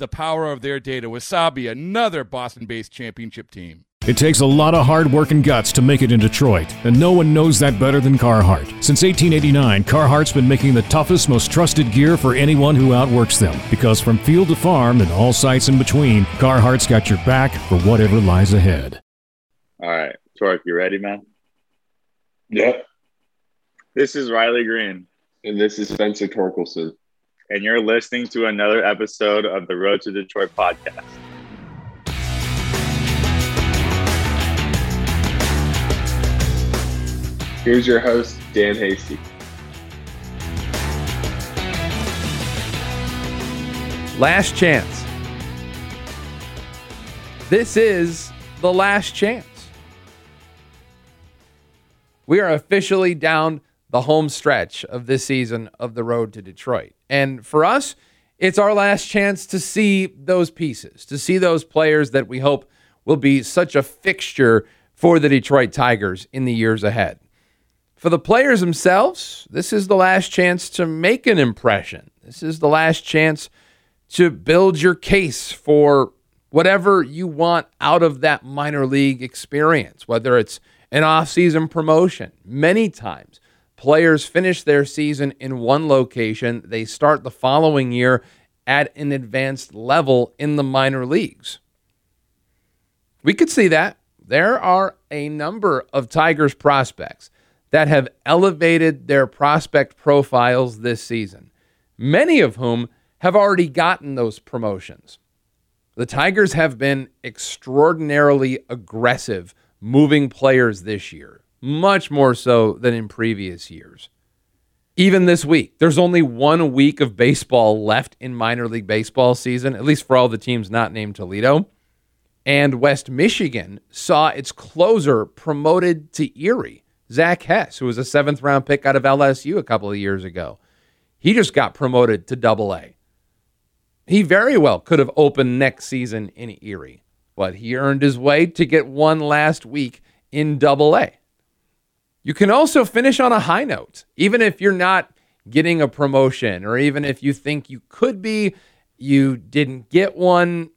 the power of their data. Wasabi, another Boston based championship team. It takes a lot of hard work and guts to make it in Detroit, and no one knows that better than Carhartt. Since 1889, Carhartt's been making the toughest, most trusted gear for anyone who outworks them. Because from field to farm and all sites in between, Carhartt's got your back for whatever lies ahead. All right, Torque, you ready, man? Yep. This is Riley Greene, And this is Spencer Torkelson. And you're listening to another episode of the Road to Detroit podcast. Here's your host, Dan Hasty. Last chance. This is the last chance. We are officially down the home stretch of this season of the road to Detroit. And for us, it's our last chance to see those pieces, to see those players that we hope will be such a fixture for the Detroit Tigers in the years ahead. For the players themselves, this is the last chance to make an impression. This is the last chance to build your case for whatever you want out of that minor league experience, whether it's an off-season promotion. Many times, players finish their season in one location, they start the following year at an advanced level in the minor leagues. We could see that. There are a number of Tigers prospects that have elevated their prospect profiles this season, many of whom have already gotten those promotions. The Tigers have been extraordinarily aggressive moving players this year, much more so than in previous years. Even this week, there's only one week of baseball left in minor league baseball season, at least for all the teams not named Toledo. And West Michigan saw its closer promoted to Erie, Zach Hess, who was a seventh round pick out of LSU a couple of years ago. He just got promoted to double A. He very well could have opened next season in Erie, but he earned his way to get one last week in double A. You can also finish on a high note, even if you're not getting a promotion, or even if you think you could be, you didn't get one.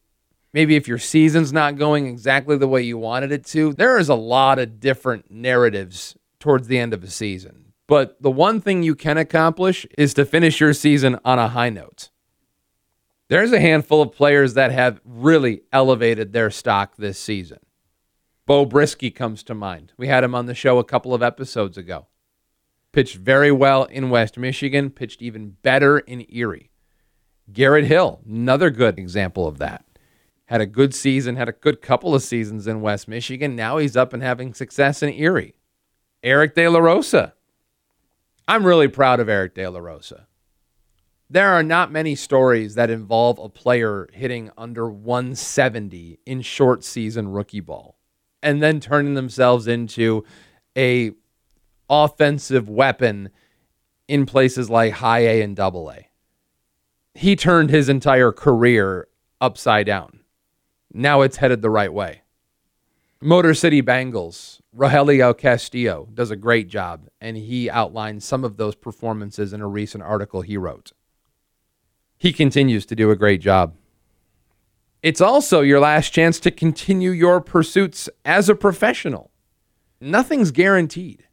Maybe if your season's not going exactly the way you wanted it to. There is a lot of different narratives towards the end of a season. But the one thing you can accomplish is to finish your season on a high note. There's a handful of players that have really elevated their stock this season. Beau Brieske comes to mind. We had him on the show a couple of episodes ago. Pitched very well in West Michigan, pitched even better in Erie. Garrett Hill, another good example of that. Had a good season, had a good couple of seasons in West Michigan. Now he's up and having success in Erie. Eric De La Rosa. I'm really proud of Eric De La Rosa. There are not many stories that involve a player hitting under 170 in short season rookie ball and then turning themselves into a offensive weapon in places like high A and double A. He turned his entire career upside down. Now it's headed the right way. Motor City Bengals, Rogelio Castillo does a great job, and he outlined some of those performances in a recent article he wrote. He continues to do a great job. It's also your last chance to continue your pursuits as a professional. Nothing's guaranteed.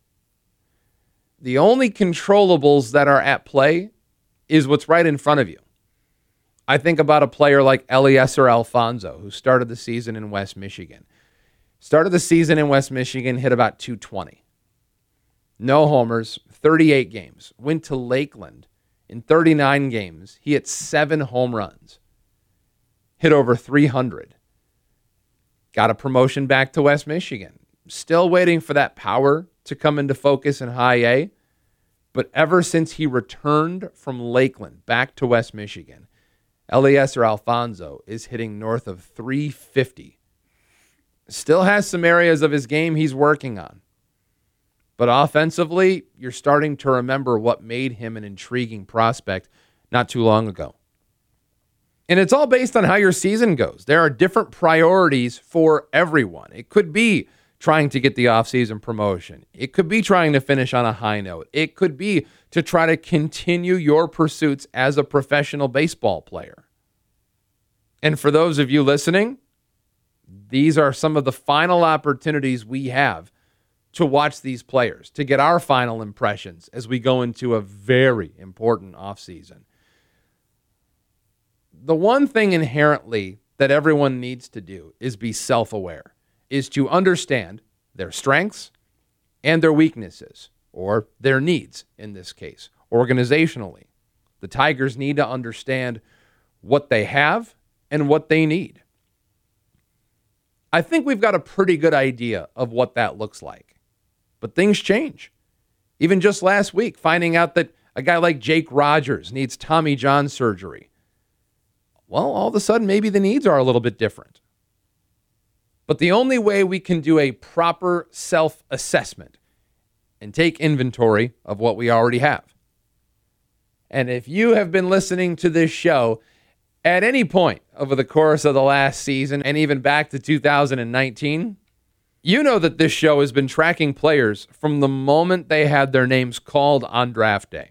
The only controllables that are at play is what's right in front of you. I think about a player like Eliezer Alfonso, who started the season in West Michigan. Started the season in West Michigan, hit about 220. No homers, 38 games. Went to Lakeland in 39 games. He hit seven home runs, hit over 300. Got a promotion back to West Michigan. Still waiting for that power to come into focus in high A. But ever since he returned from Lakeland back to West Michigan, Eliezer Alfonso is hitting north of 350. Still has some areas of his game he's working on. But offensively, you're starting to remember what made him an intriguing prospect not too long ago. And it's all based on how your season goes. There are different priorities for everyone. It could be trying to get the offseason promotion. It could be trying to finish on a high note. It could be to try to continue your pursuits as a professional baseball player. And for those of you listening, these are some of the final opportunities we have to watch these players, to get our final impressions as we go into a very important offseason the one thing inherently that everyone needs to do is be self aware, is to understand their strengths and their weaknesses, or their needs in this case, organizationally. The Tigers need to understand what they have and what they need. I think we've got a pretty good idea of what that looks like. But things change. Even just last week, finding out that a guy like Jake Rogers needs Tommy John surgery well, all of a sudden, maybe the needs are a little bit different. But the only way we can do a proper self assessment and take inventory of what we already have. And if you have been listening to this show at any point over the course of the last season and even back to 2019, you know that this show has been tracking players from the moment they had their names called on draft day.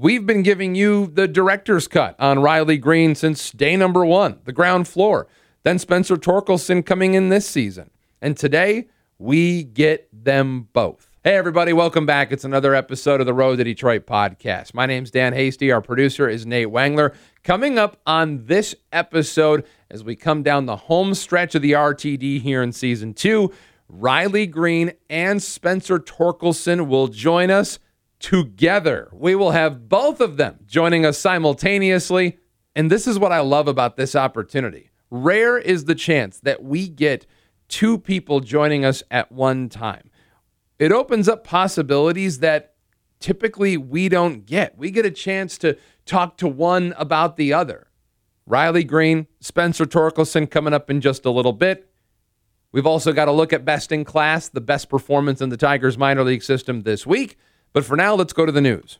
We've been giving you the director's cut on Riley Greene since day number one, the ground floor. Then Spencer Torkelson coming in this season. And today, we get them both. Hey, everybody, welcome back. It's another episode of the Road to Detroit podcast. My name's Dan Hasty. Our producer is Nate Wangler. Coming up on this episode, as we come down the home stretch of the RTD here in season two, Riley Greene and Spencer Torkelson will join us together. We will have both of them joining us simultaneously. And this is what I love about this opportunity. Rare is the chance that we get two people joining us at one time. It opens up possibilities that typically we don't get. We get a chance to talk to one about the other. Riley Greene, Spencer Torkelson coming up in just a little bit. We've also got to look at best in class, the best performance in the Tigers minor league system this week. But for now, let's go to the news.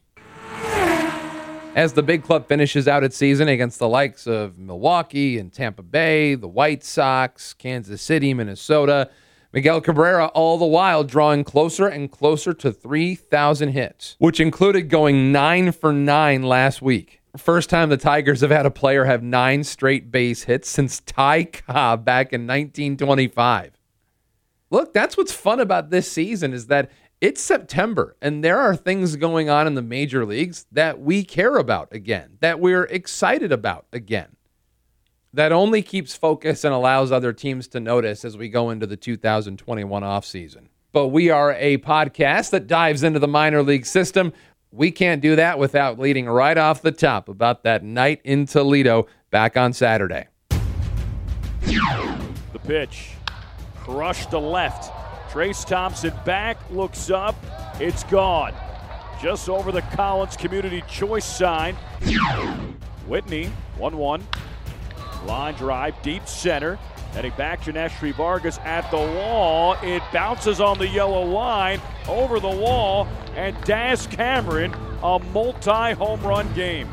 As the big club finishes out its season against the likes of Milwaukee and Tampa Bay, the White Sox, Kansas City, Minnesota, Miguel Cabrera all the while drawing closer and closer to 3,000 hits, which included going 9 for 9 last week. First time the Tigers have had a player have nine straight base hits since Ty Cobb back in 1925. Look, that's what's fun about this season is that it's September, and there are things going on in the major leagues that we care about again, that we're excited about again. That only keeps focus and allows other teams to notice as we go into the 2021 offseason. But we are a podcast that dives into the minor league system. We can't do that without leading right off the top about that night in Toledo back on Saturday. The pitch, crushed to left. Trayce Thompson back, looks up, it's gone. Just over the Collins Community Choice sign. Whitney, 1 1. Line drive, deep center. Heading back, Johneshwy Fargas at the wall. It bounces on the yellow line, over the wall, and Daz Cameron, a multi home run game.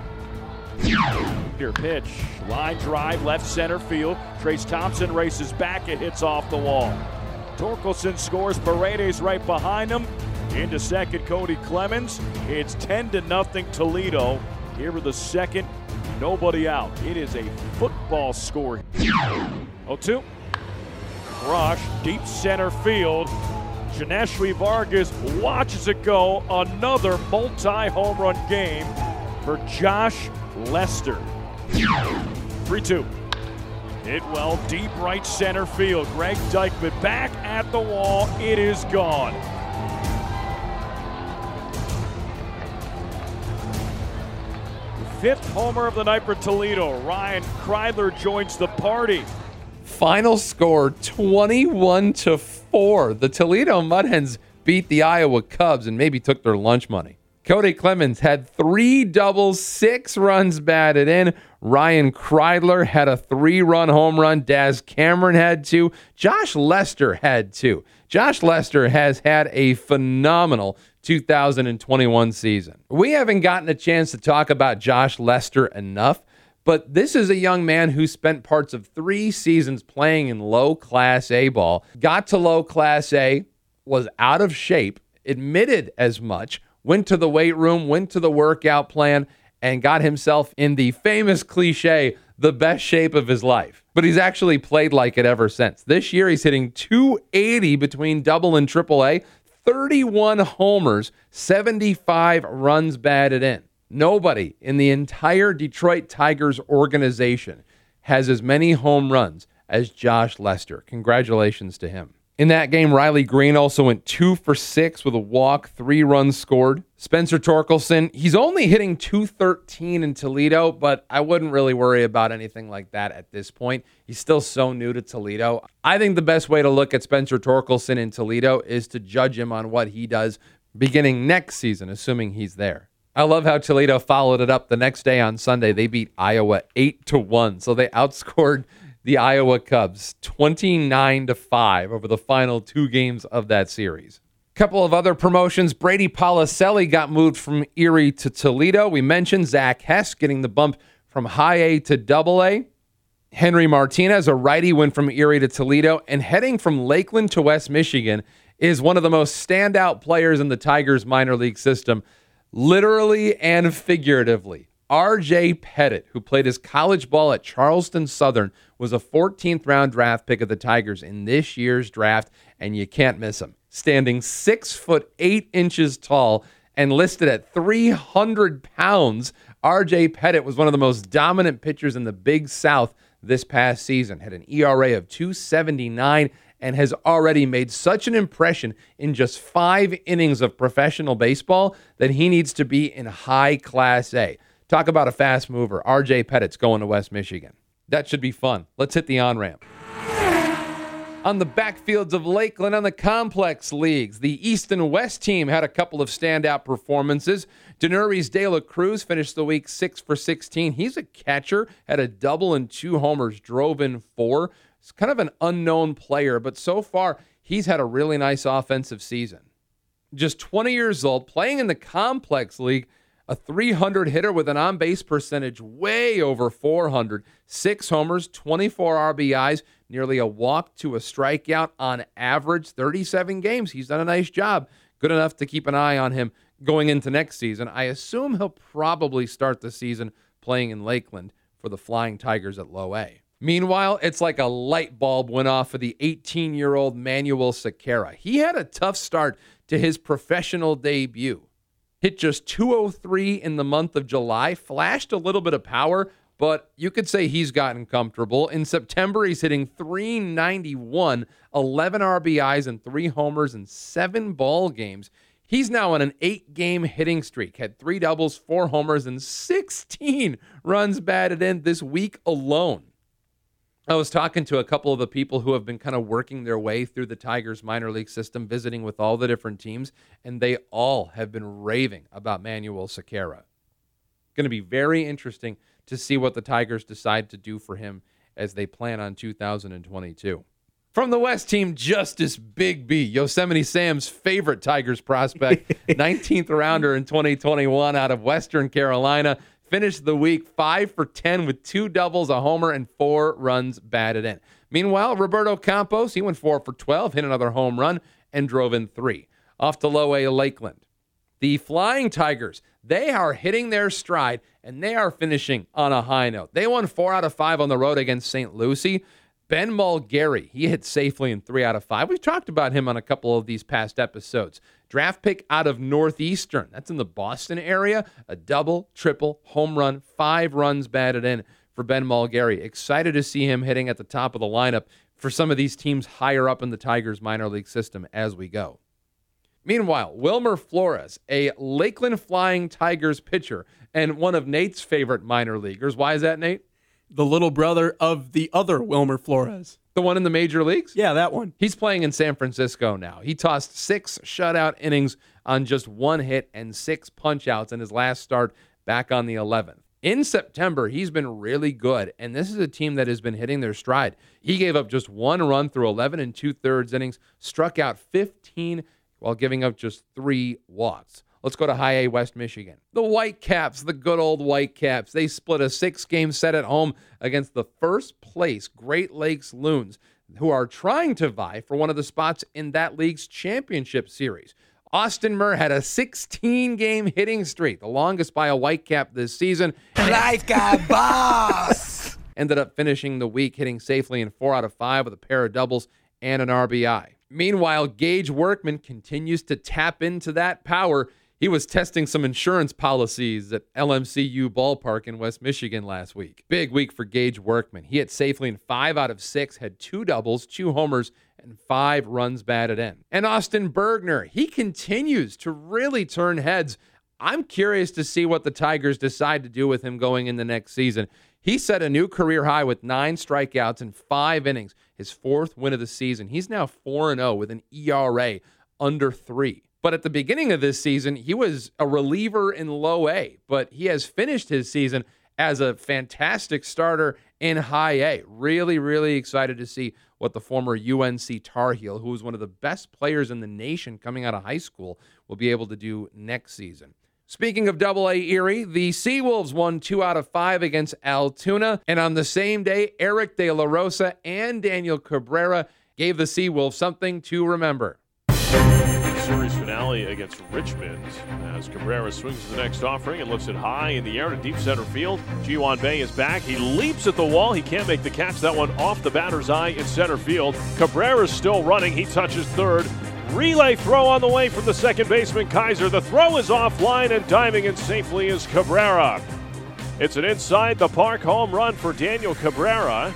Here pitch, line drive, left center field. Trayce Thompson races back, it hits off the wall. Torkelson scores. Paredes right behind him. Into second, Cody Clemens. It's 10 to nothing Toledo. Here with the second, nobody out. It is a football score. 0-2. Crush, deep center field. Johneshwy Fargas watches it go. Another multi-home run game for Josh Lester. 3 2. Hit well deep right center field. Greg Deichmann back at the wall. It is gone. Fifth homer of the night for Toledo. Ryan Kreidler joins the party. Final score 21 to 4. The Toledo Mudhens beat the Iowa Cubs and maybe took their lunch money. Cody Clemens had three doubles, six runs batted in. Ryan Kreidler had a three run home run. Daz Cameron had two. Josh Lester had two. Josh Lester has had a phenomenal 2021 season. We haven't gotten a chance to talk about Josh Lester enough, but this is a young man who spent parts of three seasons playing in low class A ball, got to low class A, was out of shape, admitted as much went to the weight room, went to the workout plan, and got himself in the famous cliche, the best shape of his life. But he's actually played like it ever since. This year, he's hitting 280 between double and triple A, 31 homers, 75 runs batted in. Nobody in the entire Detroit Tigers organization has as many home runs as Josh Lester. Congratulations to him. In that game, Riley Greene also went two for six with a walk, three runs scored. Spencer Torkelson, he's only hitting 213 in Toledo, but I wouldn't really worry about anything like that at this point. He's still so new to Toledo. I think the best way to look at Spencer Torkelson in Toledo is to judge him on what he does beginning next season, assuming he's there. I love how Toledo followed it up the next day on Sunday. They beat Iowa 8 to 1. So they outscored the Iowa Cubs 29 to 5 over the final two games of that series. Couple of other promotions. Brady Policelli got moved from Erie to Toledo. We mentioned Zach Hess getting the bump from high A to double A. Henry Martinez, a righty, went from Erie to Toledo, and heading from Lakeland to West Michigan is one of the most standout players in the Tigers minor league system, literally and figuratively. RJ Petit, who played his college ball at Charleston Southern, was a 14th round draft pick of the Tigers in this year's draft, and you can't miss him. Standing six foot eight inches tall and listed at 300 pounds, RJ Petit was one of the most dominant pitchers in the Big South this past season. Had an ERA of 279 and has already made such an impression in just five innings of professional baseball that he needs to be in high class A. Talk about a fast mover. RJ Petit's going to West Michigan. That should be fun. Let's hit the on ramp. On the backfields of Lakeland on the complex leagues, the East and West team had a couple of standout performances. Denuri's De La Cruz finished the week six for 16. He's a catcher, had a double and two homers, drove in four. It's kind of an unknown player, but so far he's had a really nice offensive season. Just 20 years old, playing in the complex league a 300 hitter with an on base percentage way over 400, six homers, 24 RBIs, nearly a walk to a strikeout on average, 37 games. He's done a nice job. Good enough to keep an eye on him going into next season. I assume he'll probably start the season playing in Lakeland for the Flying Tigers at low A. Meanwhile, it's like a light bulb went off for the 18 year old Manuel Sequeira. He had a tough start to his professional debut hit just 203 in the month of July, flashed a little bit of power, but you could say he's gotten comfortable. In September, he's hitting 391, 11 RBIs and three homers in seven ball games. He's now on an eight game hitting streak, had three doubles, four homers, and 16 runs batted in this week alone. I was talking to a couple of the people who have been kind of working their way through the Tigers minor league system, visiting with all the different teams, and they all have been raving about Manuel Sequeira. Going to be very interesting to see what the Tigers decide to do for him as they plan on 2022. From the West team, Justice Bigbie, Yosemite Sam's favorite Tigers prospect, 19th rounder in 2021 out of Western Carolina finished the week five for 10 with two doubles, a homer, and four runs batted in. Meanwhile, Roberto Campos, he went four for 12, hit another home run, and drove in three. Off to low A Lakeland. The Flying Tigers, they are hitting their stride and they are finishing on a high note. They won four out of five on the road against St. Lucie. Ben Malgeri, he hit safely in three out of five. We've talked about him on a couple of these past episodes. Draft pick out of Northeastern. That's in the Boston area. A double, triple, home run, five runs batted in for Ben Malgeri. Excited to see him hitting at the top of the lineup for some of these teams higher up in the Tigers minor league system as we go. Meanwhile, Wilmer Flores, a Lakeland Flying Tigers pitcher and one of Nate's favorite minor leaguers. Why is that, Nate? The little brother of the other Wilmer Flores. The one in the major leagues? Yeah, that one. He's playing in San Francisco now. He tossed six shutout innings on just one hit and six punchouts in his last start back on the 11th. In September, he's been really good, and this is a team that has been hitting their stride. He gave up just one run through 11 and two thirds innings, struck out 15 while giving up just three walks. Let's go to High A West Michigan. The Whitecaps, the good old Whitecaps, they split a six game set at home against the first place Great Lakes Loons, who are trying to vie for one of the spots in that league's championship series. Austin Murr had a 16 game hitting streak, the longest by a Whitecap this season. Life got boss! Ended up finishing the week hitting safely in four out of five with a pair of doubles and an RBI. Meanwhile, Gage Workman continues to tap into that power. He was testing some insurance policies at LMCU Ballpark in West Michigan last week. Big week for Gage Workman. He hit safely in five out of six, had two doubles, two homers, and five runs batted in. And Austin Bergner, he continues to really turn heads. I'm curious to see what the Tigers decide to do with him going in the next season. He set a new career high with nine strikeouts in five innings, his fourth win of the season. He's now 4 0 with an ERA under three. But at the beginning of this season, he was a reliever in low A, but he has finished his season as a fantastic starter in high A. Really, really excited to see what the former UNC Tar Heel, who was one of the best players in the nation coming out of high school, will be able to do next season. Speaking of Double A Erie, the Seawolves won two out of five against Altoona, and on the same day, Eric De La Rosa and Daniel Cabrera gave the Seawolves something to remember. Series finale against Richmond as Cabrera swings the next offering and lifts it high in the air to deep center field. Ji-hwan Bae is back. He leaps at the wall. He can't make the catch. That one off the batter's eye in center field. Cabrera's still running. He touches third. Relay throw on the way from the second baseman Kaiser. The throw is offline and diving in safely is Cabrera. It's an inside the park home run for Daniel Cabrera.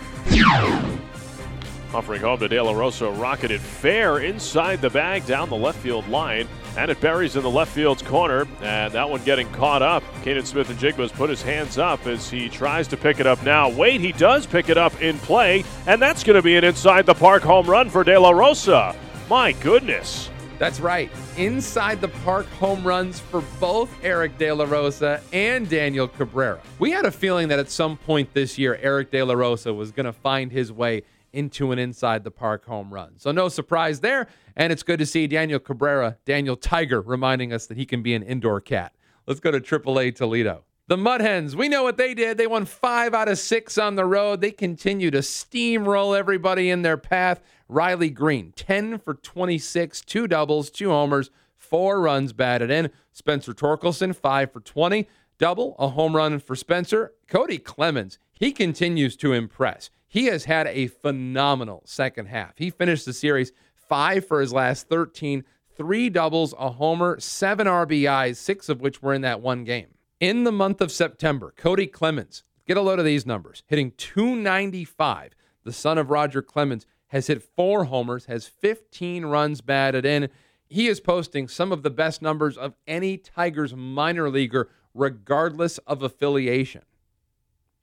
Offering home to De La Rosa, rocketed fair inside the bag down the left field line. And it buries in the left field's corner, and that one getting caught up. Caden Smith and Jigba's put his hands up as he tries to pick it up now. Wait, he does pick it up in play, and that's going to be an inside the park home run for De La Rosa. My goodness. That's right. Inside the park home runs for both Eric De La Rosa and Daniel Cabrera. We had a feeling that at some point this year, Eric De La Rosa was going to find his way into an inside the park home run. So no surprise there. And it's good to see Daniel Cabrera, Daniel Tiger, reminding us that he can be an indoor cat. Let's go to AAA Toledo. The Mud Hens, we know what they did. They won five out of six on the road. They continue to steamroll everybody in their path. Riley Greene, 10 for 26, two doubles, two homers, four runs batted in. Spencer Torkelson, 5 for 20, double, a home run for Spencer. Cody Clemens, he continues to impress. He has had a phenomenal second half. He finished the series five for his last 13, three doubles, a homer, seven RBIs, six of which were in that one game. In the month of September, Cody Clemens, get a load of these numbers, hitting 295. The son of Roger Clemens has hit four homers, has 15 runs batted in. He is posting some of the best numbers of any Tigers minor leaguer, regardless of affiliation.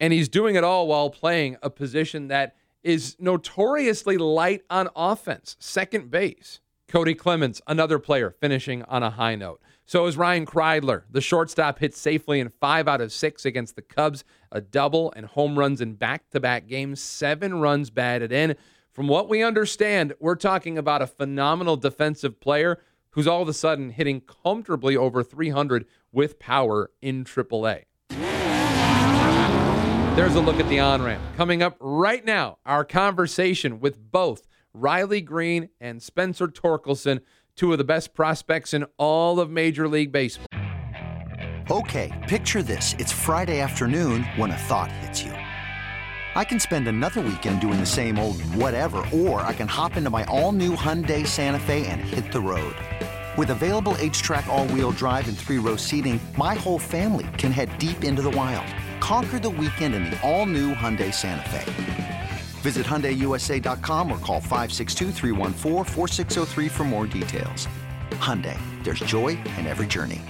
And he's doing it all while playing a position that is notoriously light on offense, second base. Cody Clemens, another player finishing on a high note. So is Ryan Kreidler. The shortstop hit safely in five out of six against the Cubs, a double and home runs in back to back games, seven runs batted in. From what we understand, we're talking about a phenomenal defensive player who's all of a sudden hitting comfortably over 300 with power in AAA. There's a look at the on ramp. Coming up right now, our conversation with both Riley Greene and Spencer Torkelson, two of the best prospects in all of Major League Baseball. Okay, picture this. It's Friday afternoon when a thought hits you. I can spend another weekend doing the same old whatever, or I can hop into my all new Hyundai Santa Fe and hit the road. With available HTRAC, all wheel drive, and three row seating, my whole family can head deep into the wild Conquer the weekend in the all-new Hyundai Santa Fe. Visit HyundaiUSA.com or call 562 for more details. Hyundai, there's joy in every journey.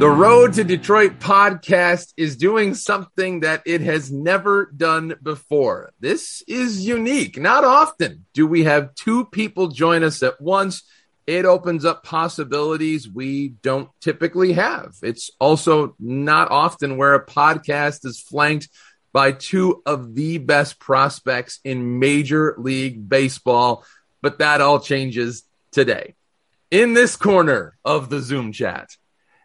The Road to Detroit podcast is doing something that it has never done before. This is unique. Not often do we have two people join us at once. It opens up possibilities we don't typically have. It's also not often where a podcast is flanked by two of the best prospects in Major League Baseball, but that all changes today. In this corner of the Zoom chat,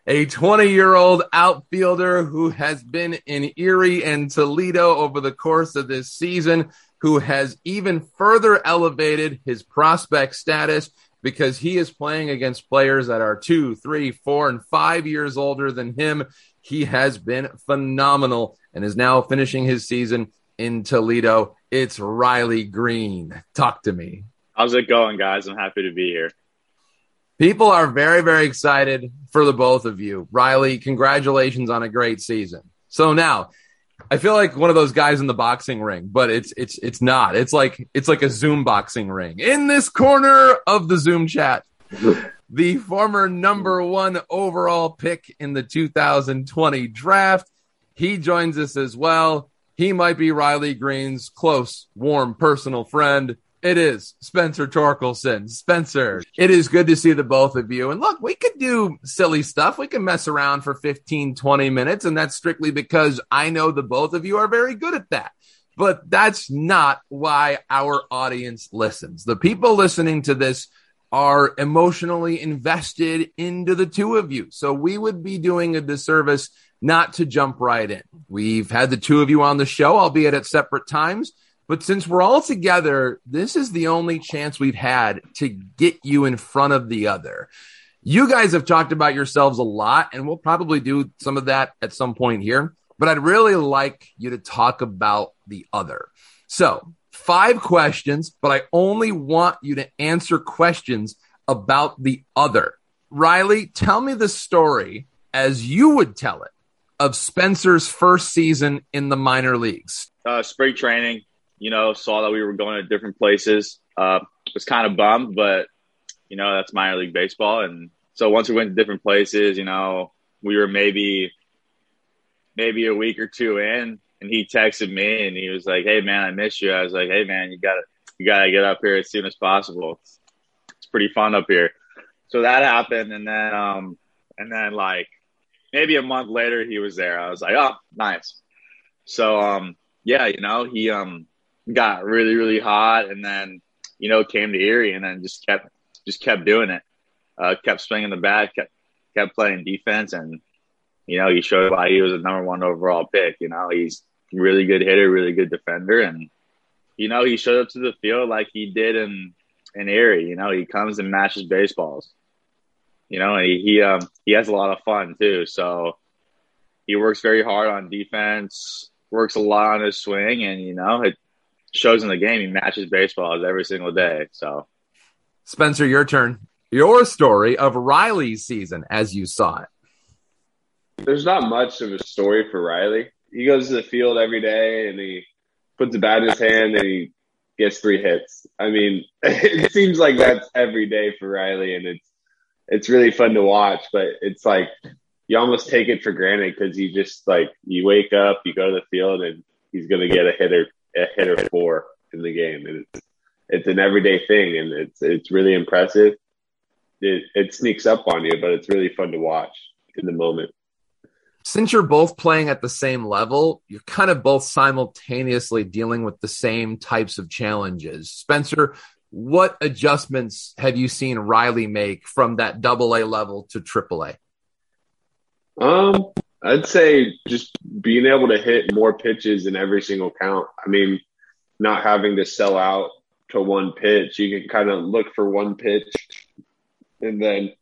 a 20 year old outfielder who has been in Erie and Toledo over the course of this season, who has even further elevated his prospect status because he is playing against players that are two, three, four, and five years older than him. He has been phenomenal and is now finishing his season in Toledo. It's Riley Greene. Talk to me. How's it going, guys? I'm happy to be here. People are very, very excited for the both of you. Riley, congratulations on a great season. So now, I feel like one of those guys in the boxing ring, but it's it's it's not. It's like it's like a Zoom boxing ring. In this corner of the Zoom chat, the former number 1 overall pick in the 2020 draft, he joins us as well. He might be Riley Greene's close, warm personal friend. It is Spencer Torkelson. Spencer, it is good to see the both of you. And look, we could do silly stuff. We can mess around for 15, 20 minutes. And that's strictly because I know the both of you are very good at that. But that's not why our audience listens. The people listening to this are emotionally invested into the two of you. So we would be doing a disservice not to jump right in. We've had the two of you on the show, albeit at separate times. But since we're all together, this is the only chance we've had to get you in front of the other. You guys have talked about yourselves a lot, and we'll probably do some of that at some point here. But I'd really like you to talk about the other. So, five questions, but I only want you to answer questions about the other. Riley, tell me the story as you would tell it of Spencer's first season in the minor leagues. Uh, spring training, you know, saw that we were going to different places. Uh, was kind of bummed, but you know, that's minor league baseball. And so once we went to different places, you know, we were maybe maybe a week or two in, and he texted me and he was like, "Hey man, I miss you." I was like, "Hey man, you got to you got to get up here as soon as possible. It's, it's pretty fun up here." So that happened, and then um, and then like maybe a month later, he was there. I was like, "Oh, nice." So um, yeah, you know, he um got really really hot, and then you know came to Erie, and then just kept just kept doing it. Uh, kept swinging the bat, kept kept playing defense, and you know he showed why he was a number one overall pick. You know he's really good hitter, really good defender, and you know he showed up to the field like he did in in Erie. You know he comes and matches baseballs. You know he he um he has a lot of fun too. So he works very hard on defense, works a lot on his swing, and you know it shows in the game. He matches baseballs every single day. So, Spencer, your turn. Your story of Riley's season as you saw it. There's not much of a story for Riley. He goes to the field every day and he puts a bat in his hand and he gets three hits. I mean, it seems like that's every day for Riley, and it's it's really fun to watch. But it's like you almost take it for granted because you just like you wake up, you go to the field, and he's going to get a hitter a hit or four in the game, and it's it's an everyday thing, and it's it's really impressive. It it sneaks up on you, but it's really fun to watch in the moment. Since you're both playing at the same level, you're kind of both simultaneously dealing with the same types of challenges. Spencer, what adjustments have you seen Riley make from that double A level to triple A? Um, I'd say just being able to hit more pitches in every single count. I mean, not having to sell out to one pitch. You can kind of look for one pitch and then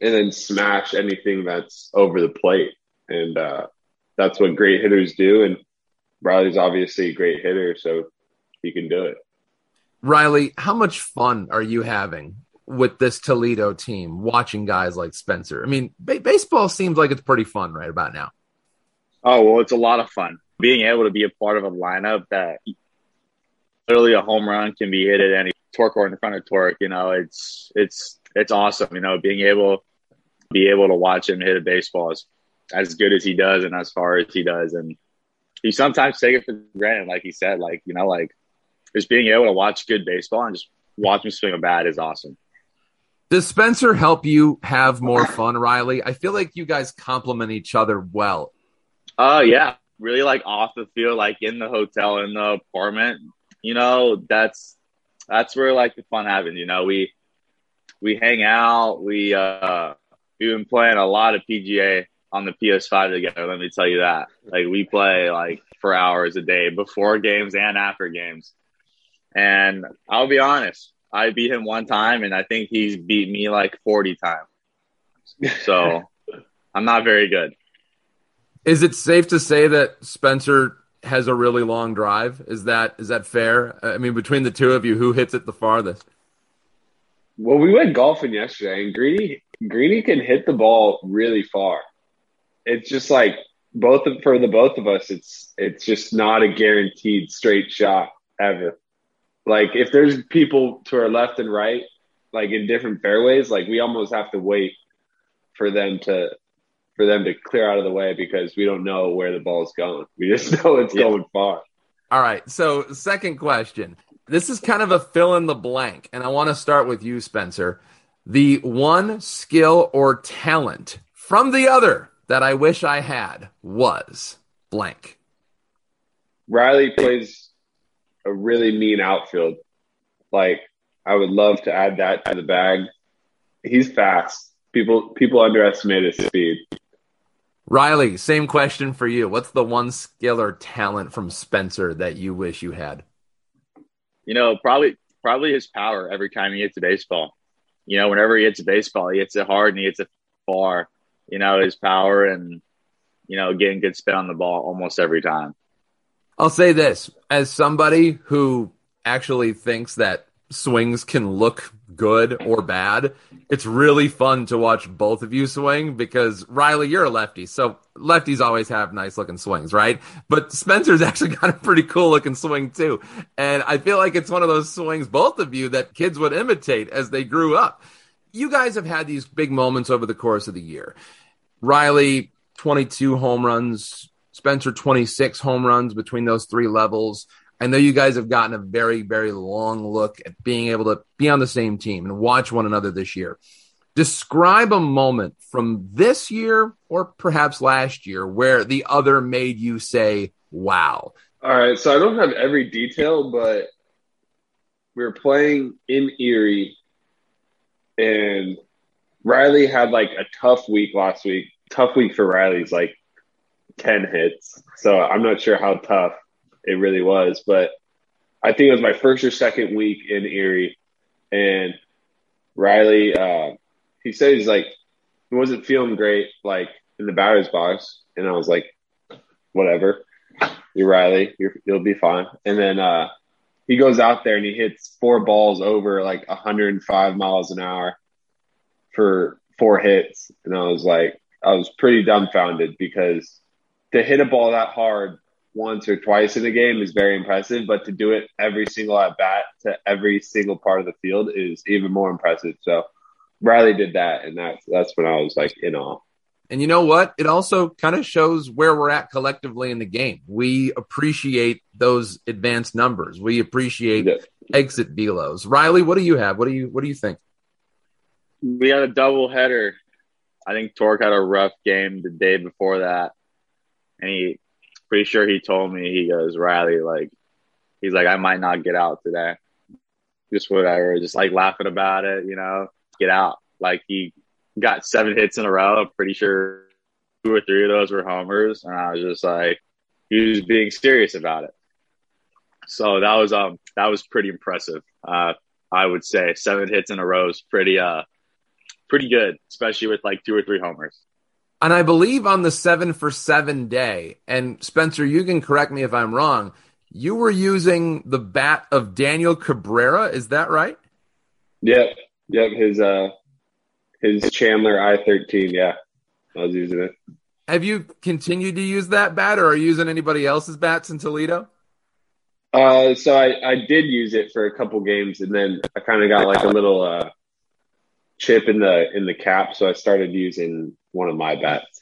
and then smash anything that's over the plate. And uh, that's what great hitters do. And Riley's obviously a great hitter, so he can do it. Riley, how much fun are you having with this Toledo team, watching guys like Spencer? I mean, ba- baseball seems like it's pretty fun right about now. Oh well, it's a lot of fun being able to be a part of a lineup that literally a home run can be hit at any torque or in front of torque. You know, it's it's it's awesome. You know, being able be able to watch him hit a baseball as as good as he does and as far as he does, and you sometimes take it for granted, like he said, like you know, like just being able to watch good baseball and just watch him swing a bat is awesome. Does Spencer help you have more fun, Riley? I feel like you guys complement each other well. Uh yeah, really like off the field, like in the hotel, in the apartment. You know, that's that's where like the fun happens. You know, we we hang out. We uh we've been playing a lot of PGA on the PS5 together. Let me tell you that. Like we play like for hours a day before games and after games. And I'll be honest, I beat him one time, and I think he's beat me like forty times. So I'm not very good. Is it safe to say that Spencer has a really long drive? Is that is that fair? I mean, between the two of you, who hits it the farthest? Well, we went golfing yesterday, and Greeny Greeny can hit the ball really far. It's just like both of, for the both of us, it's it's just not a guaranteed straight shot ever. Like if there's people to our left and right, like in different fairways, like we almost have to wait for them to for them to clear out of the way because we don't know where the ball's going. We just know it's yeah. going far. All right. So, second question. This is kind of a fill in the blank, and I want to start with you, Spencer. The one skill or talent from the other that I wish I had was blank. Riley plays a really mean outfield. Like, I would love to add that to the bag. He's fast. People people underestimate his speed. Riley, same question for you. What's the one skill or talent from Spencer that you wish you had? You know, probably probably his power every time he hits a baseball. You know, whenever he hits a baseball, he hits it hard and he hits it far. You know, his power and you know, getting good spin on the ball almost every time. I'll say this as somebody who actually thinks that swings can look good or bad. It's really fun to watch both of you swing because Riley, you're a lefty, so lefties always have nice looking swings, right? But Spencer's actually got a pretty cool looking swing too. And I feel like it's one of those swings, both of you, that kids would imitate as they grew up. You guys have had these big moments over the course of the year. Riley, 22 home runs, Spencer, 26 home runs between those three levels. I know you guys have gotten a very, very long look at being able to be on the same team and watch one another this year. Describe a moment from this year or perhaps last year where the other made you say, wow. All right. So I don't have every detail, but we were playing in Erie and Riley had like a tough week last week. Tough week for Riley's like 10 hits. So I'm not sure how tough it really was. But I think it was my first or second week in Erie, and Riley, uh, he said he's like he wasn't feeling great, like in the batter's box, and I was like, whatever, you're Riley, you're, you'll be fine. And then uh, he goes out there and he hits four balls over like 105 miles an hour for four hits, and I was like, I was pretty dumbfounded because to hit a ball that hard once or twice in a game is very impressive, but to do it every single at bat to every single part of the field is even more impressive. So Riley did that, and that's that's when I was like in awe. And you know what? It also kind of shows where we're at collectively in the game. We appreciate those advanced numbers. We appreciate yeah. exit velos. Riley, what do you have? What do you what do you think? We had a double header. I think Torque had a rough game the day before that, and he pretty sure he told me he goes Riley like he's like I might not get out today, just whatever, just like laughing about it, you know, get out. Like he got seven hits in a row. Pretty sure two or three of those were homers, and I was just like he was being serious about it. So that was um that was pretty impressive. Uh, I would say seven hits in a row is pretty uh pretty good, especially with like two or three homers. And I believe on the seven for seven day, and Spencer, you can correct me if I'm wrong, you were using the bat of Daniel Cabrera. Is that right? Yep. Yep, his uh his Chandler I thirteen. Yeah, I was using it. Have you continued to use that bat, or are you using anybody else's bats in Toledo? Uh, so I, I did use it for a couple games, and then I kind of got like a little uh, chip in the in the cap, so I started using one of my bats.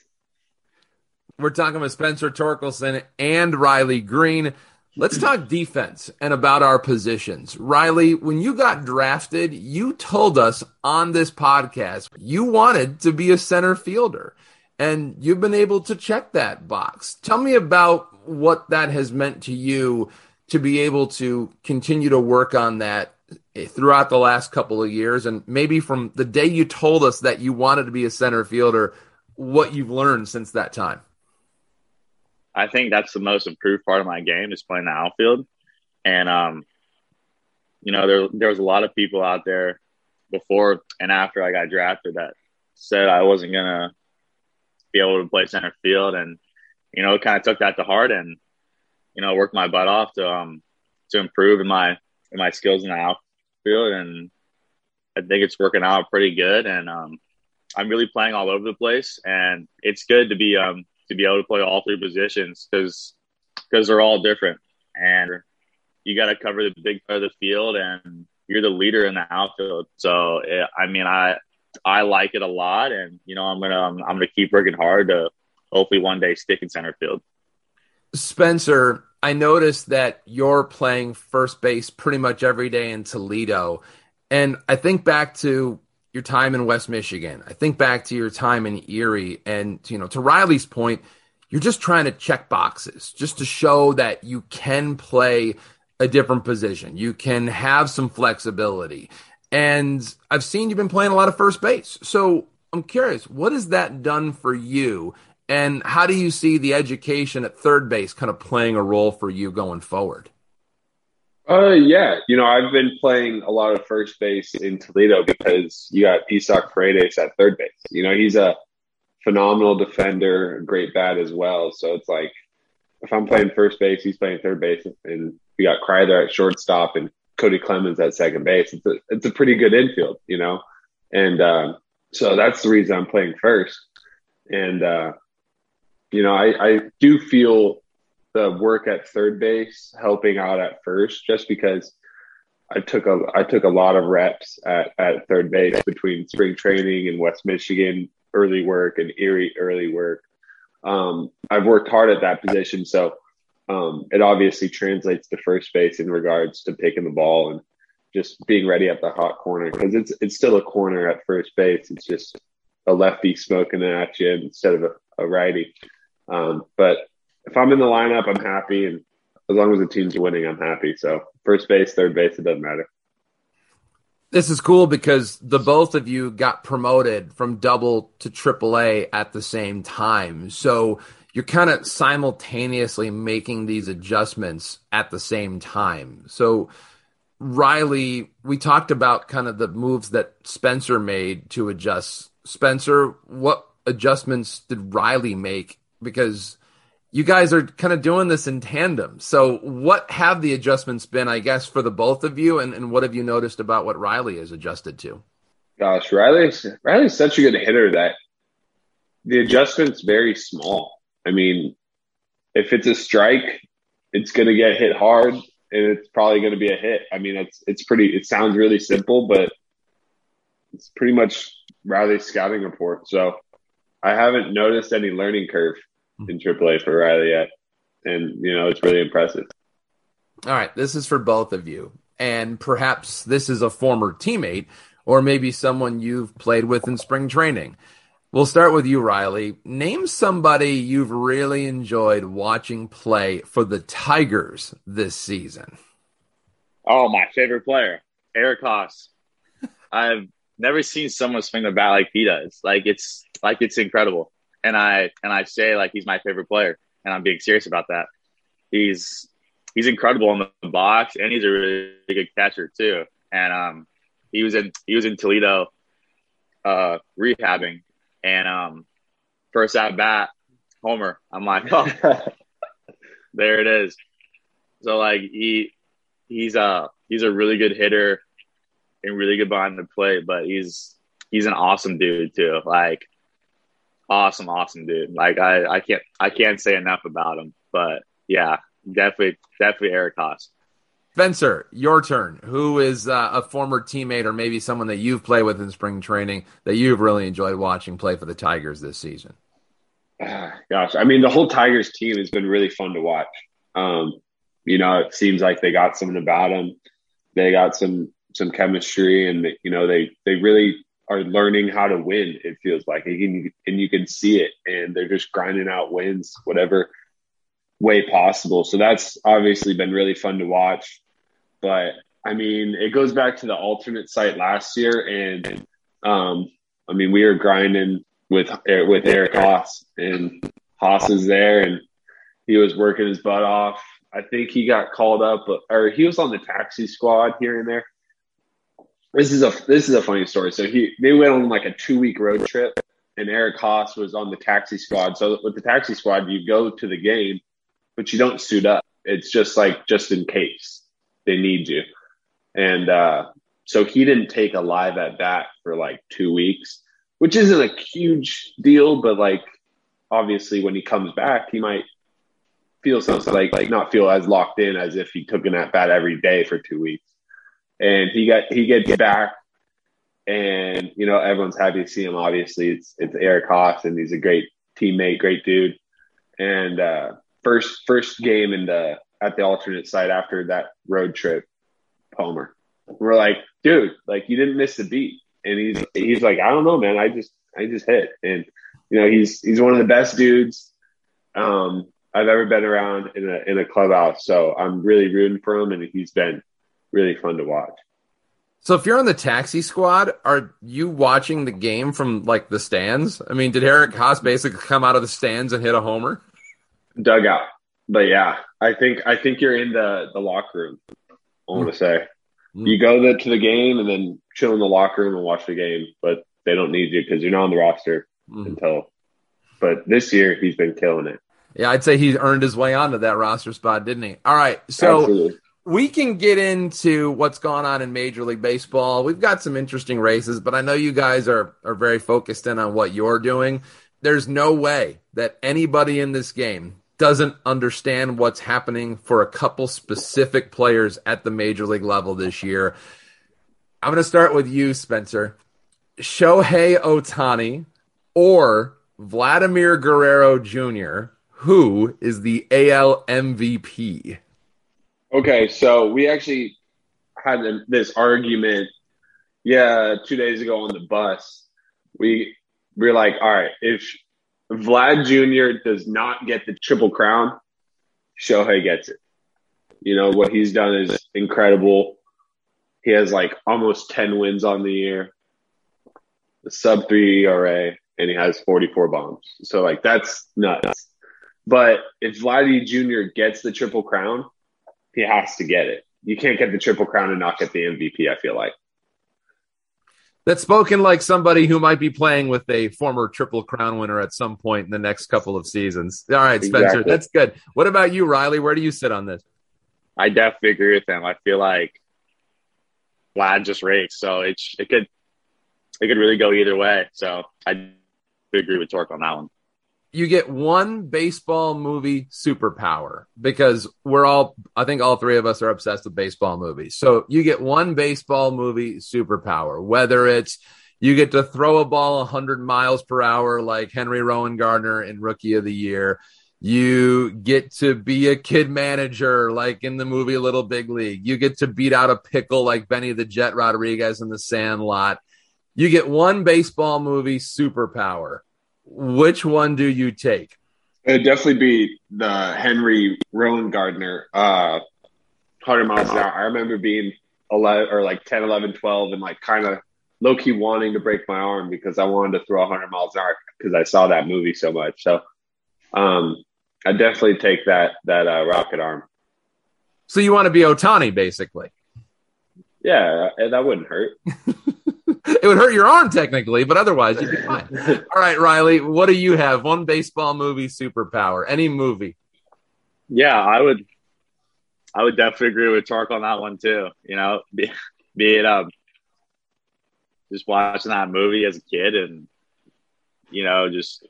We're talking with Spencer Torkelson and Riley Greene. Let's talk defense and about our positions. Riley, when you got drafted, you told us on this podcast you wanted to be a center fielder, and you've been able to check that box. Tell me about what that has meant to you to be able to continue to work on that throughout the last couple of years and maybe from the day you told us that you wanted to be a center fielder what you've learned since that time. I think that's the most improved part of my game is playing the outfield. And um you know there, there was a lot of people out there before and after i got drafted that said i wasn't gonna be able to play center field. And you know kind of took that to heart and you know worked my butt off to um to improve in my in my skills in the outfield, and I think it's working out pretty good. And um, I'm really playing all over the place, and it's good to be um to be able to play all three positions because because they're all different, and you got to cover the big part of the field, and you're the leader in the outfield. So I mean, I I like it a lot, and you know, I'm gonna I'm, I'm gonna keep working hard to hopefully one day stick in center field. Spencer, I noticed that you're playing first base pretty much every day in Toledo. And I think back to your time in West Michigan. I think back to your time in Erie. And, you know, to Riley's point, you're just trying to check boxes just to show that you can play a different position. You can have some flexibility. And I've seen you've been playing a lot of first base. So I'm curious, what has that done for you and how do you see the education at third base kind of playing a role for you going forward? Uh, yeah, you know, I've been playing a lot of first base in Toledo because you got Isaac Paredes at third base. You know, he's a phenomenal defender, great bat as well. So it's like if I'm playing first base, he's playing third base, and we got Kreidler at shortstop and Kody Clemens at second base. It's a it's a pretty good infield, you know, and uh, so that's the reason I'm playing first. And uh, you know, I, I do feel the work at third base helping out at first, just because I took a I took a lot of reps at, at third base between spring training and West Michigan early work and Erie early work. Um, I've worked hard at that position, so um, it obviously translates to first base in regards to picking the ball and just being ready at the hot corner because it's it's still a corner at first base. It's just a lefty smoking at you instead of a, a righty. Um, but if I'm in the lineup, I'm happy, and as long as the team's winning, I'm happy. So first base, third base, it doesn't matter. This is cool because the both of you got promoted from double to triple A at the same time. So you're kind of simultaneously making these adjustments at the same time. So Riley, we talked about kind of the moves that Spencer made to adjust. Spencer, what adjustments did Riley make because you guys are kind of doing this in tandem. So, what have the adjustments been, I guess, for the both of you, and, and what have you noticed about what Riley has adjusted to? Gosh, Riley's Riley's such a good hitter that the adjustment's very small. I mean, if it's a strike, it's going to get hit hard, and it's probably going to be a hit. I mean, it's it's pretty. It sounds really simple, but it's pretty much Riley's scouting report. So I haven't noticed any learning curve hmm. in AAA for Riley yet, and you know it's really impressive. All right, this is for both of you, and perhaps this is a former teammate or maybe someone you've played with in spring training. We'll start with you, Riley. Name somebody you've really enjoyed watching play for the Tigers this season. Oh, my favorite player, Eric Haase. I've never seen someone swing the bat like he does. Like it's like it's incredible. And I and I say like he's my favorite player, and I'm being serious about that. He's he's incredible in the box, and he's a really good catcher too. And um, he was in he was in Toledo, uh, rehabbing, and um, first at bat, homer. I'm like, oh, there it is. So like he he's a he's a really good hitter and really good behind the plate, but he's he's an awesome dude too. Like awesome, awesome dude. Like I, I can't I can't say enough about him. But yeah, definitely definitely Eric Haase. Spencer, your turn. Who is uh, a former teammate or maybe someone that you've played with in spring training that you've really enjoyed watching play for the Tigers this season? Gosh, I mean, the whole Tigers team has been really fun to watch. Um, you know, it seems like they got something about them. They got some some chemistry, and you know, they they really are learning how to win. It feels like, and you, and you can see it, and they're just grinding out wins, whatever way possible. So that's obviously been really fun to watch. But I mean, it goes back to the alternate site last year, and um, I mean, we were grinding with with Eric Haase, and Haase is there, and he was working his butt off. I think he got called up, or he was on the taxi squad here and there. This is a this is a funny story. So he they went on like a two week road trip, and Eric Haase was on the taxi squad. So with the taxi squad, you go to the game, but you don't suit up. It's just like just in case they need you. And uh, so he didn't take a live at bat for like two weeks, which isn't a huge deal, but like obviously when he comes back, he might feel something like, like not feel as locked in as if he took an at bat every day for two weeks. And he got he gets back and you know everyone's happy to see him. Obviously, it's it's Eric Haase, and he's a great teammate, great dude. And uh, first first game in the at the alternate site after that road trip, Palmer. We're like, dude, like you didn't miss the beat. And he's he's like, I don't know, man. I just I just hit. And you know, he's he's one of the best dudes um, I've ever been around in a in a clubhouse. So I'm really rooting for him and he's been really fun to watch. So if you're on the taxi squad, are you watching the game from like the stands? I mean, did Eric Haase basically come out of the stands and hit a homer? Dugout. But yeah, I think I think you're in the the locker room. I want to say Mm. you go the, to the game and then chill in the locker room and watch the game, but they don't need you because you're not on the roster Mm. until. But this year he's been killing it. Yeah, I'd say he's earned his way onto that roster spot, didn't he? All right, so Absolutely. We can get into what's going on in Major League Baseball. We've got some interesting races, but I know you guys are are very focused in on what you're doing. There's no way that anybody in this game doesn't understand what's happening for a couple specific players at the major league level this year. I'm going to start with you, Spencer. Shohei Ohtani or Vladimir Guerrero Jr., who is the AL MVP? Okay, so we actually had this argument, yeah, two days ago on the bus. We we were like, all right, if Vlad Jr. does not get the triple crown, Shohei gets it. You know what he's done is incredible. He has like almost ten wins on the year, the sub three ERA, and he has forty four bombs. So like that's nuts. But if Vladdy Jr. gets the triple crown, he has to get it. You can't get the triple crown and not get the MVP. I feel like. That's spoken like somebody who might be playing with a former Triple Crown winner at some point in the next couple of seasons. All right, Spencer, Exactly. that's good. What about you, Riley? Where do you sit on this? I definitely agree with him. I feel like Vlad just rakes, so it it could it could really go either way. So I agree with Tork on that one. You get one baseball movie superpower because we're all, I think all three of us are obsessed with baseball movies. So you get one baseball movie superpower, whether it's you get to throw a ball 100 miles per hour like Henry Rowengartner in Rookie of the Year. You get to be a kid manager like in the movie Little Big League. You get to beat out a pickle like Benny the Jet Rodriguez in The Sandlot. You get one baseball movie superpower. Which one do you take? It'd definitely be the Henry Rowengartner, uh, 100 miles an hour. I remember being 11 or like 10, 11, 12 and like kind of low key wanting to break my arm because I wanted to throw 100 miles an hour because I saw that movie so much. So, um, I definitely take that, that, uh, rocket arm. So you want to be Ohtani, basically. Yeah, that wouldn't hurt. It would hurt your arm technically, but otherwise you'd be fine. All right, Riley, what do you have? One baseball movie superpower, any movie. Yeah, I would I would definitely agree with Tork on that one too. You know, be, be it um just watching that movie as a kid and you know just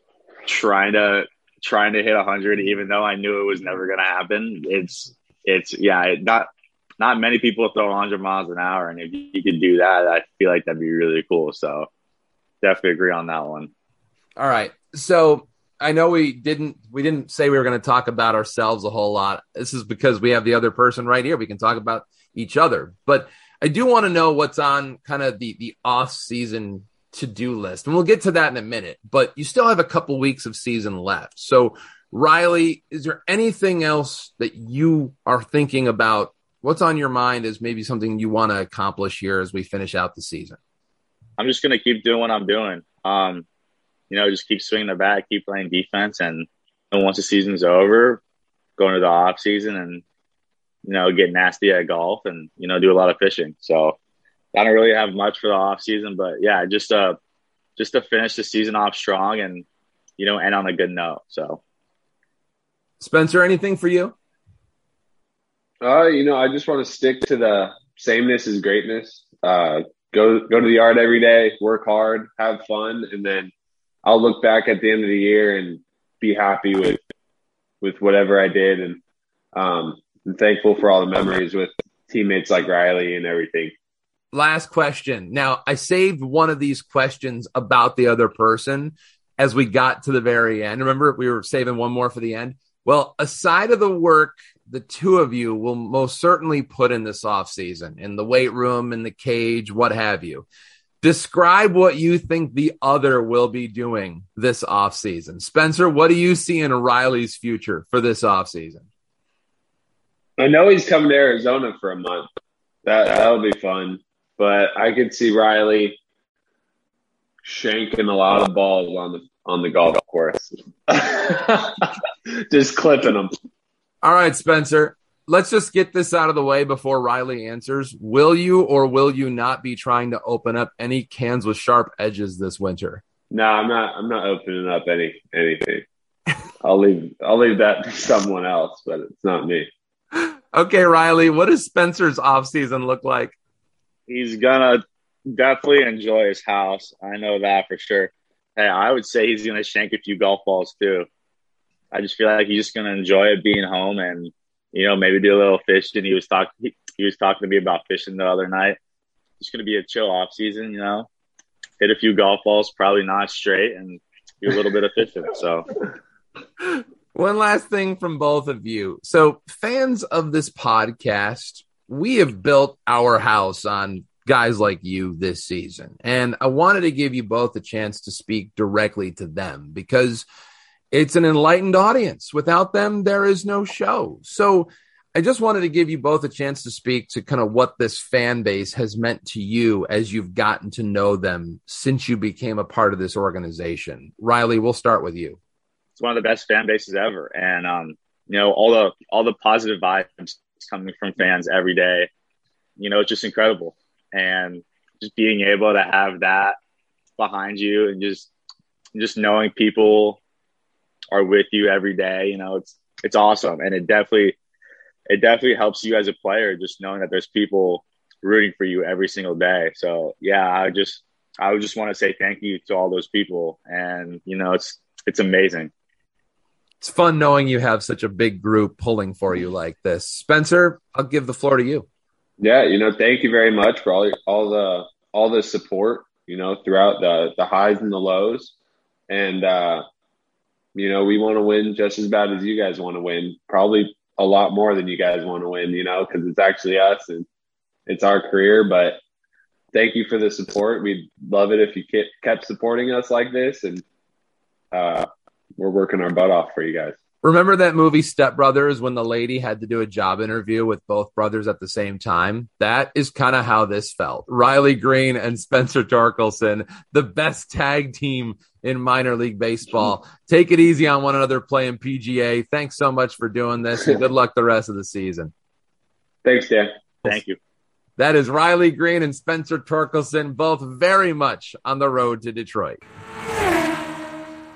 trying to trying to hit 100 even though I knew it was never going to happen. It's it's yeah, it, not not many people throw 100 miles an hour, and if you could do that, I feel like that'd be really cool. So definitely agree on that one. All right, so I know we didn't we didn't say we were going to talk about ourselves a whole lot. This is because we have the other person right here. We can talk about each other, but I do want to know what's on kind of the the off season to do list, and we'll get to that in a minute. But you still have a couple weeks of season left, so. Riley, is there anything else that you are thinking about what's on your mind is maybe something you want to accomplish here as we finish out the season? I'm just gonna keep doing what I'm doing. Um, you know, just keep swinging the bat, keep playing defense, and, and once the season's over, go into the off season and you know get nasty at golf and you know do a lot of fishing. So I don't really have much for the off season, but yeah, just uh just to finish the season off strong and you know end on a good note. So Spencer, anything for you? Uh, you know, I just want to stick to the sameness is greatness. Uh, go go to the yard every day, work hard, have fun, and then I'll look back at the end of the year and be happy with with whatever I did, and um, I'm thankful for all the memories with teammates like Riley and everything. Last question. Now, I saved one of these questions about the other person as we got to the very end. Remember, we were saving one more for the end. Well, aside of the work the two of you will most certainly put in this off season in the weight room, in the cage, what have you. Describe what you think the other will be doing this off season. Spencer, what do you see in Riley's future for this off season? I know he's coming to Arizona for a month. That that'll be fun. But I could see Riley shanking a lot of balls on the on the golf course. Just clipping them. All right, Spencer. Let's just get this out of the way before Riley answers. Will you or will you not be trying to open up any cans with sharp edges this winter? No, I'm not. I'm not opening up any anything. I'll leave. I'll leave that to someone else, but it's not me. Okay, Riley. What does Spencer's off season look like? He's gonna definitely enjoy his house. I know that for sure. Hey, I would say he's gonna shank a few golf balls too. I just feel like he's just gonna enjoy it being home and you know maybe do a little fishing. He was talking he, he was talking to me about fishing the other night. It's gonna be a chill off season, you know. Hit a few golf balls, probably not straight, and do a little bit of fishing. So. One last thing from both of you. So, fans of this podcast, we have built our house on guys like you this season. And I wanted to give you both a chance to speak directly to them because it's an enlightened audience. Without them, there is no show. So I just wanted to give you both a chance to speak to kind of what this fan base has meant to you as you've gotten to know them since you became a part of this organization. Riley, we'll start with you. It's one of the best fan bases ever. And, um, you know, all the, all the positive vibes coming from fans every day, you know, it's just incredible. And just being able to have that behind you and just, just knowing people are with you every day. You know, it's it's awesome, and it definitely it definitely helps you as a player just knowing that there's people rooting for you every single day. So yeah, I just I would just want to say thank you to all those people, and you know, it's it's amazing. It's fun knowing you have such a big group pulling for you like this. Spencer, I'll give the floor to you. Yeah, you know, thank you very much for all all the all the support, you know, throughout the the highs and the lows. And uh you know, we want to win just as bad as you guys want to win. Probably a lot more than you guys want to win, you know, because it's actually us and it's our career. But thank you for the support. We'd love it if you kept supporting us like this. And uh, we're working our butt off for you guys. Remember that movie Step Brothers when the lady had to do a job interview with both brothers at the same time? That is kind of how this felt. Riley Greene and Spencer Torkelson, the best tag team in minor league baseball. Mm-hmm. Take it easy on one another playing PGA. Thanks so much for doing this and good luck the rest of the season. Thanks, Dan. Thank you. That is Riley Greene and Spencer Torkelson, both very much on the road to Detroit.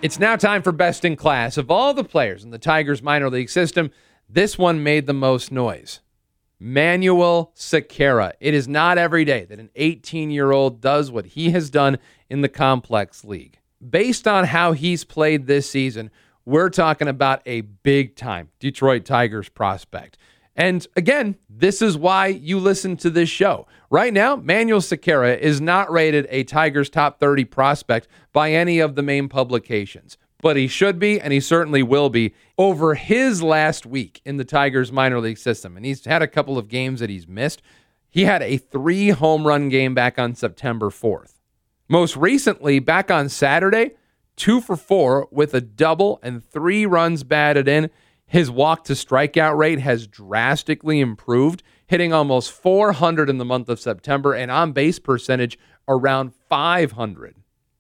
It's now time for best in class. Of all the players in the Tigers minor league system, this one made the most noise. Manuel Sequera. It is not every day that an 18 year old does what he has done in the complex league. Based on how he's played this season, we're talking about a big time Detroit Tigers prospect. And again, this is why you listen to this show. Right now, Manuel Sequera is not rated a Tigers top 30 prospect by any of the main publications, but he should be, and he certainly will be over his last week in the Tigers minor league system. And he's had a couple of games that he's missed. He had a three home run game back on September 4th. Most recently, back on Saturday, two for four with a double and three runs batted in. His walk to strikeout rate has drastically improved, hitting almost 400 in the month of September and on base percentage around 500.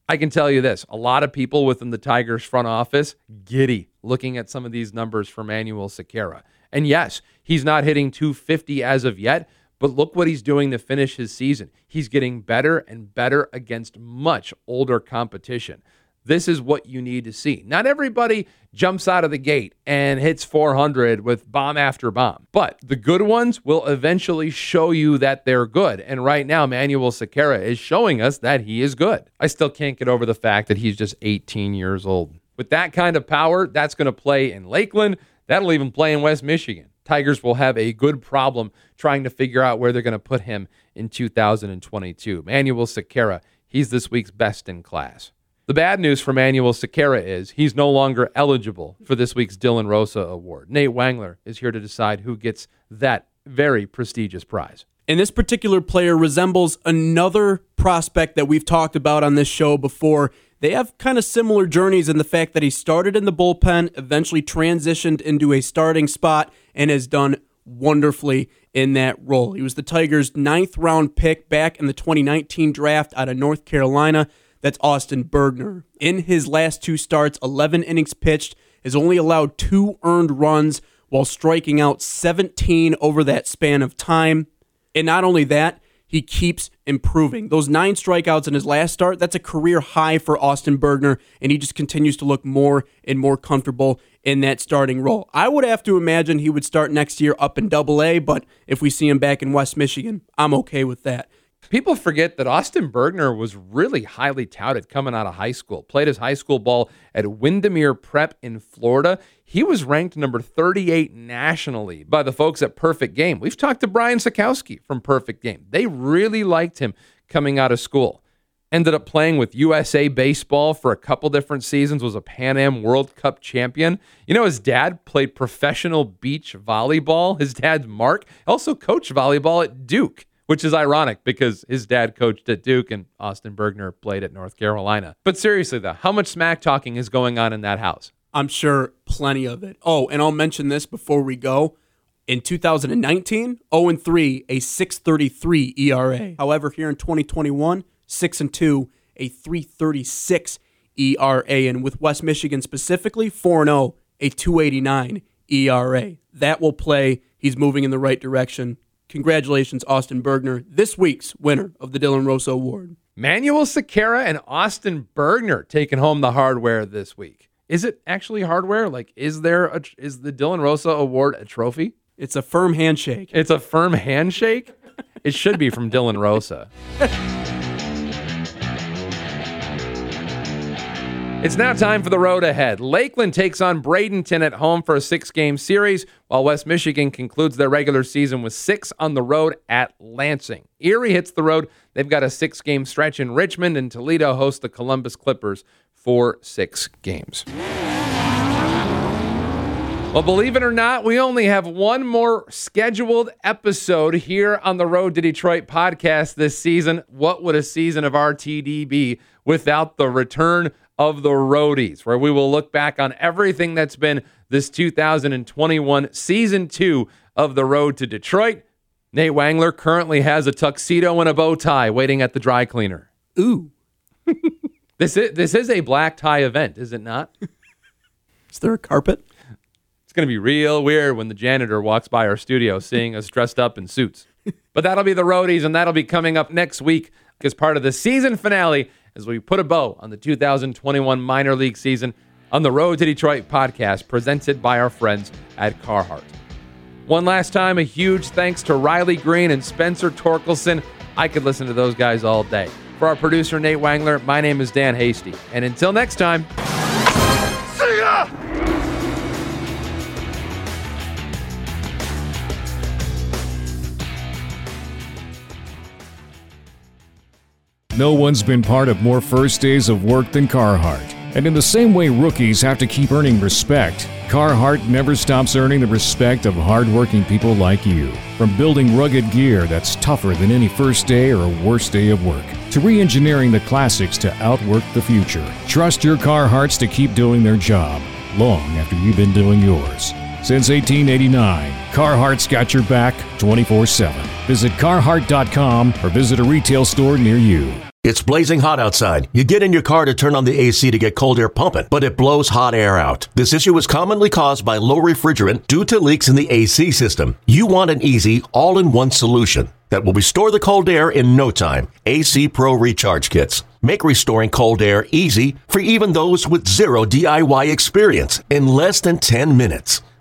I can tell you this a lot of people within the Tigers front office giddy looking at some of these numbers for Manuel Sequera. And yes, he's not hitting 250 as of yet, but look what he's doing to finish his season. He's getting better and better against much older competition. This is what you need to see. Not everybody jumps out of the gate and hits 400 with bomb after bomb, but the good ones will eventually show you that they're good. And right now, Manuel Sequera is showing us that he is good. I still can't get over the fact that he's just 18 years old. With that kind of power, that's going to play in Lakeland. That'll even play in West Michigan. Tigers will have a good problem trying to figure out where they're going to put him in 2022. Manuel Sequera, he's this week's best in class. The bad news for Manuel Sequera is he's no longer eligible for this week's Dylan Rosa Award. Nate Wangler is here to decide who gets that very prestigious prize. And this particular player resembles another prospect that we've talked about on this show before. They have kind of similar journeys in the fact that he started in the bullpen, eventually transitioned into a starting spot, and has done wonderfully in that role. He was the Tigers' ninth round pick back in the 2019 draft out of North Carolina. That's Austin Bergner. In his last two starts, 11 innings pitched, has only allowed two earned runs while striking out 17 over that span of time. And not only that, he keeps improving. Those nine strikeouts in his last start, that's a career high for Austin Bergner, and he just continues to look more and more comfortable in that starting role. I would have to imagine he would start next year up in double A, but if we see him back in West Michigan, I'm okay with that. People forget that Austin Bergner was really highly touted coming out of high school. Played his high school ball at Windermere Prep in Florida. He was ranked number 38 nationally by the folks at Perfect Game. We've talked to Brian Sakowski from Perfect Game. They really liked him coming out of school. Ended up playing with USA Baseball for a couple different seasons, was a Pan Am World Cup champion. You know, his dad played professional beach volleyball. His dad's Mark, also coached volleyball at Duke which is ironic because his dad coached at Duke and Austin Bergner played at North Carolina. But seriously, though, how much smack talking is going on in that house? I'm sure plenty of it. Oh, and I'll mention this before we go. In 2019, 0 3, a 633 ERA. However, here in 2021, 6 and 2, a 336 ERA. And with West Michigan specifically, 4 0, a 289 ERA. That will play. He's moving in the right direction. Congratulations, Austin Bergner, this week's winner of the Dylan Rosa Award. Manuel Sequera and Austin Bergner taking home the hardware this week. Is it actually hardware? Like, is there a, is the Dylan Rosa Award a trophy? It's a firm handshake. It's a firm handshake. it should be from Dylan Rosa. It's now time for the road ahead. Lakeland takes on Bradenton at home for a six game series, while West Michigan concludes their regular season with six on the road at Lansing. Erie hits the road. They've got a six game stretch in Richmond, and Toledo hosts the Columbus Clippers for six games. Well, believe it or not, we only have one more scheduled episode here on the Road to Detroit podcast this season. What would a season of RTD be without the return of the roadies, where we will look back on everything that's been this 2021 season two of the road to Detroit. Nate Wangler currently has a tuxedo and a bow tie waiting at the dry cleaner. Ooh. this is this is a black tie event, is it not? Is there a carpet? It's going to be real weird when the janitor walks by our studio seeing us dressed up in suits. but that'll be the roadies, and that'll be coming up next week as part of the season finale as we put a bow on the 2021 minor league season on the Road to Detroit podcast presented by our friends at Carhartt. One last time, a huge thanks to Riley Greene and Spencer Torkelson. I could listen to those guys all day. For our producer, Nate Wangler, my name is Dan Hasty. And until next time, No one's been part of more first days of work than Carhartt. And in the same way rookies have to keep earning respect, Carhartt never stops earning the respect of hardworking people like you. From building rugged gear that's tougher than any first day or worst day of work, to re engineering the classics to outwork the future. Trust your Carhartts to keep doing their job long after you've been doing yours. Since 1889, Carhartt's got your back 24 7. Visit Carhartt.com or visit a retail store near you. It's blazing hot outside. You get in your car to turn on the AC to get cold air pumping, but it blows hot air out. This issue is commonly caused by low refrigerant due to leaks in the AC system. You want an easy, all in one solution that will restore the cold air in no time. AC Pro Recharge Kits. Make restoring cold air easy for even those with zero DIY experience in less than 10 minutes.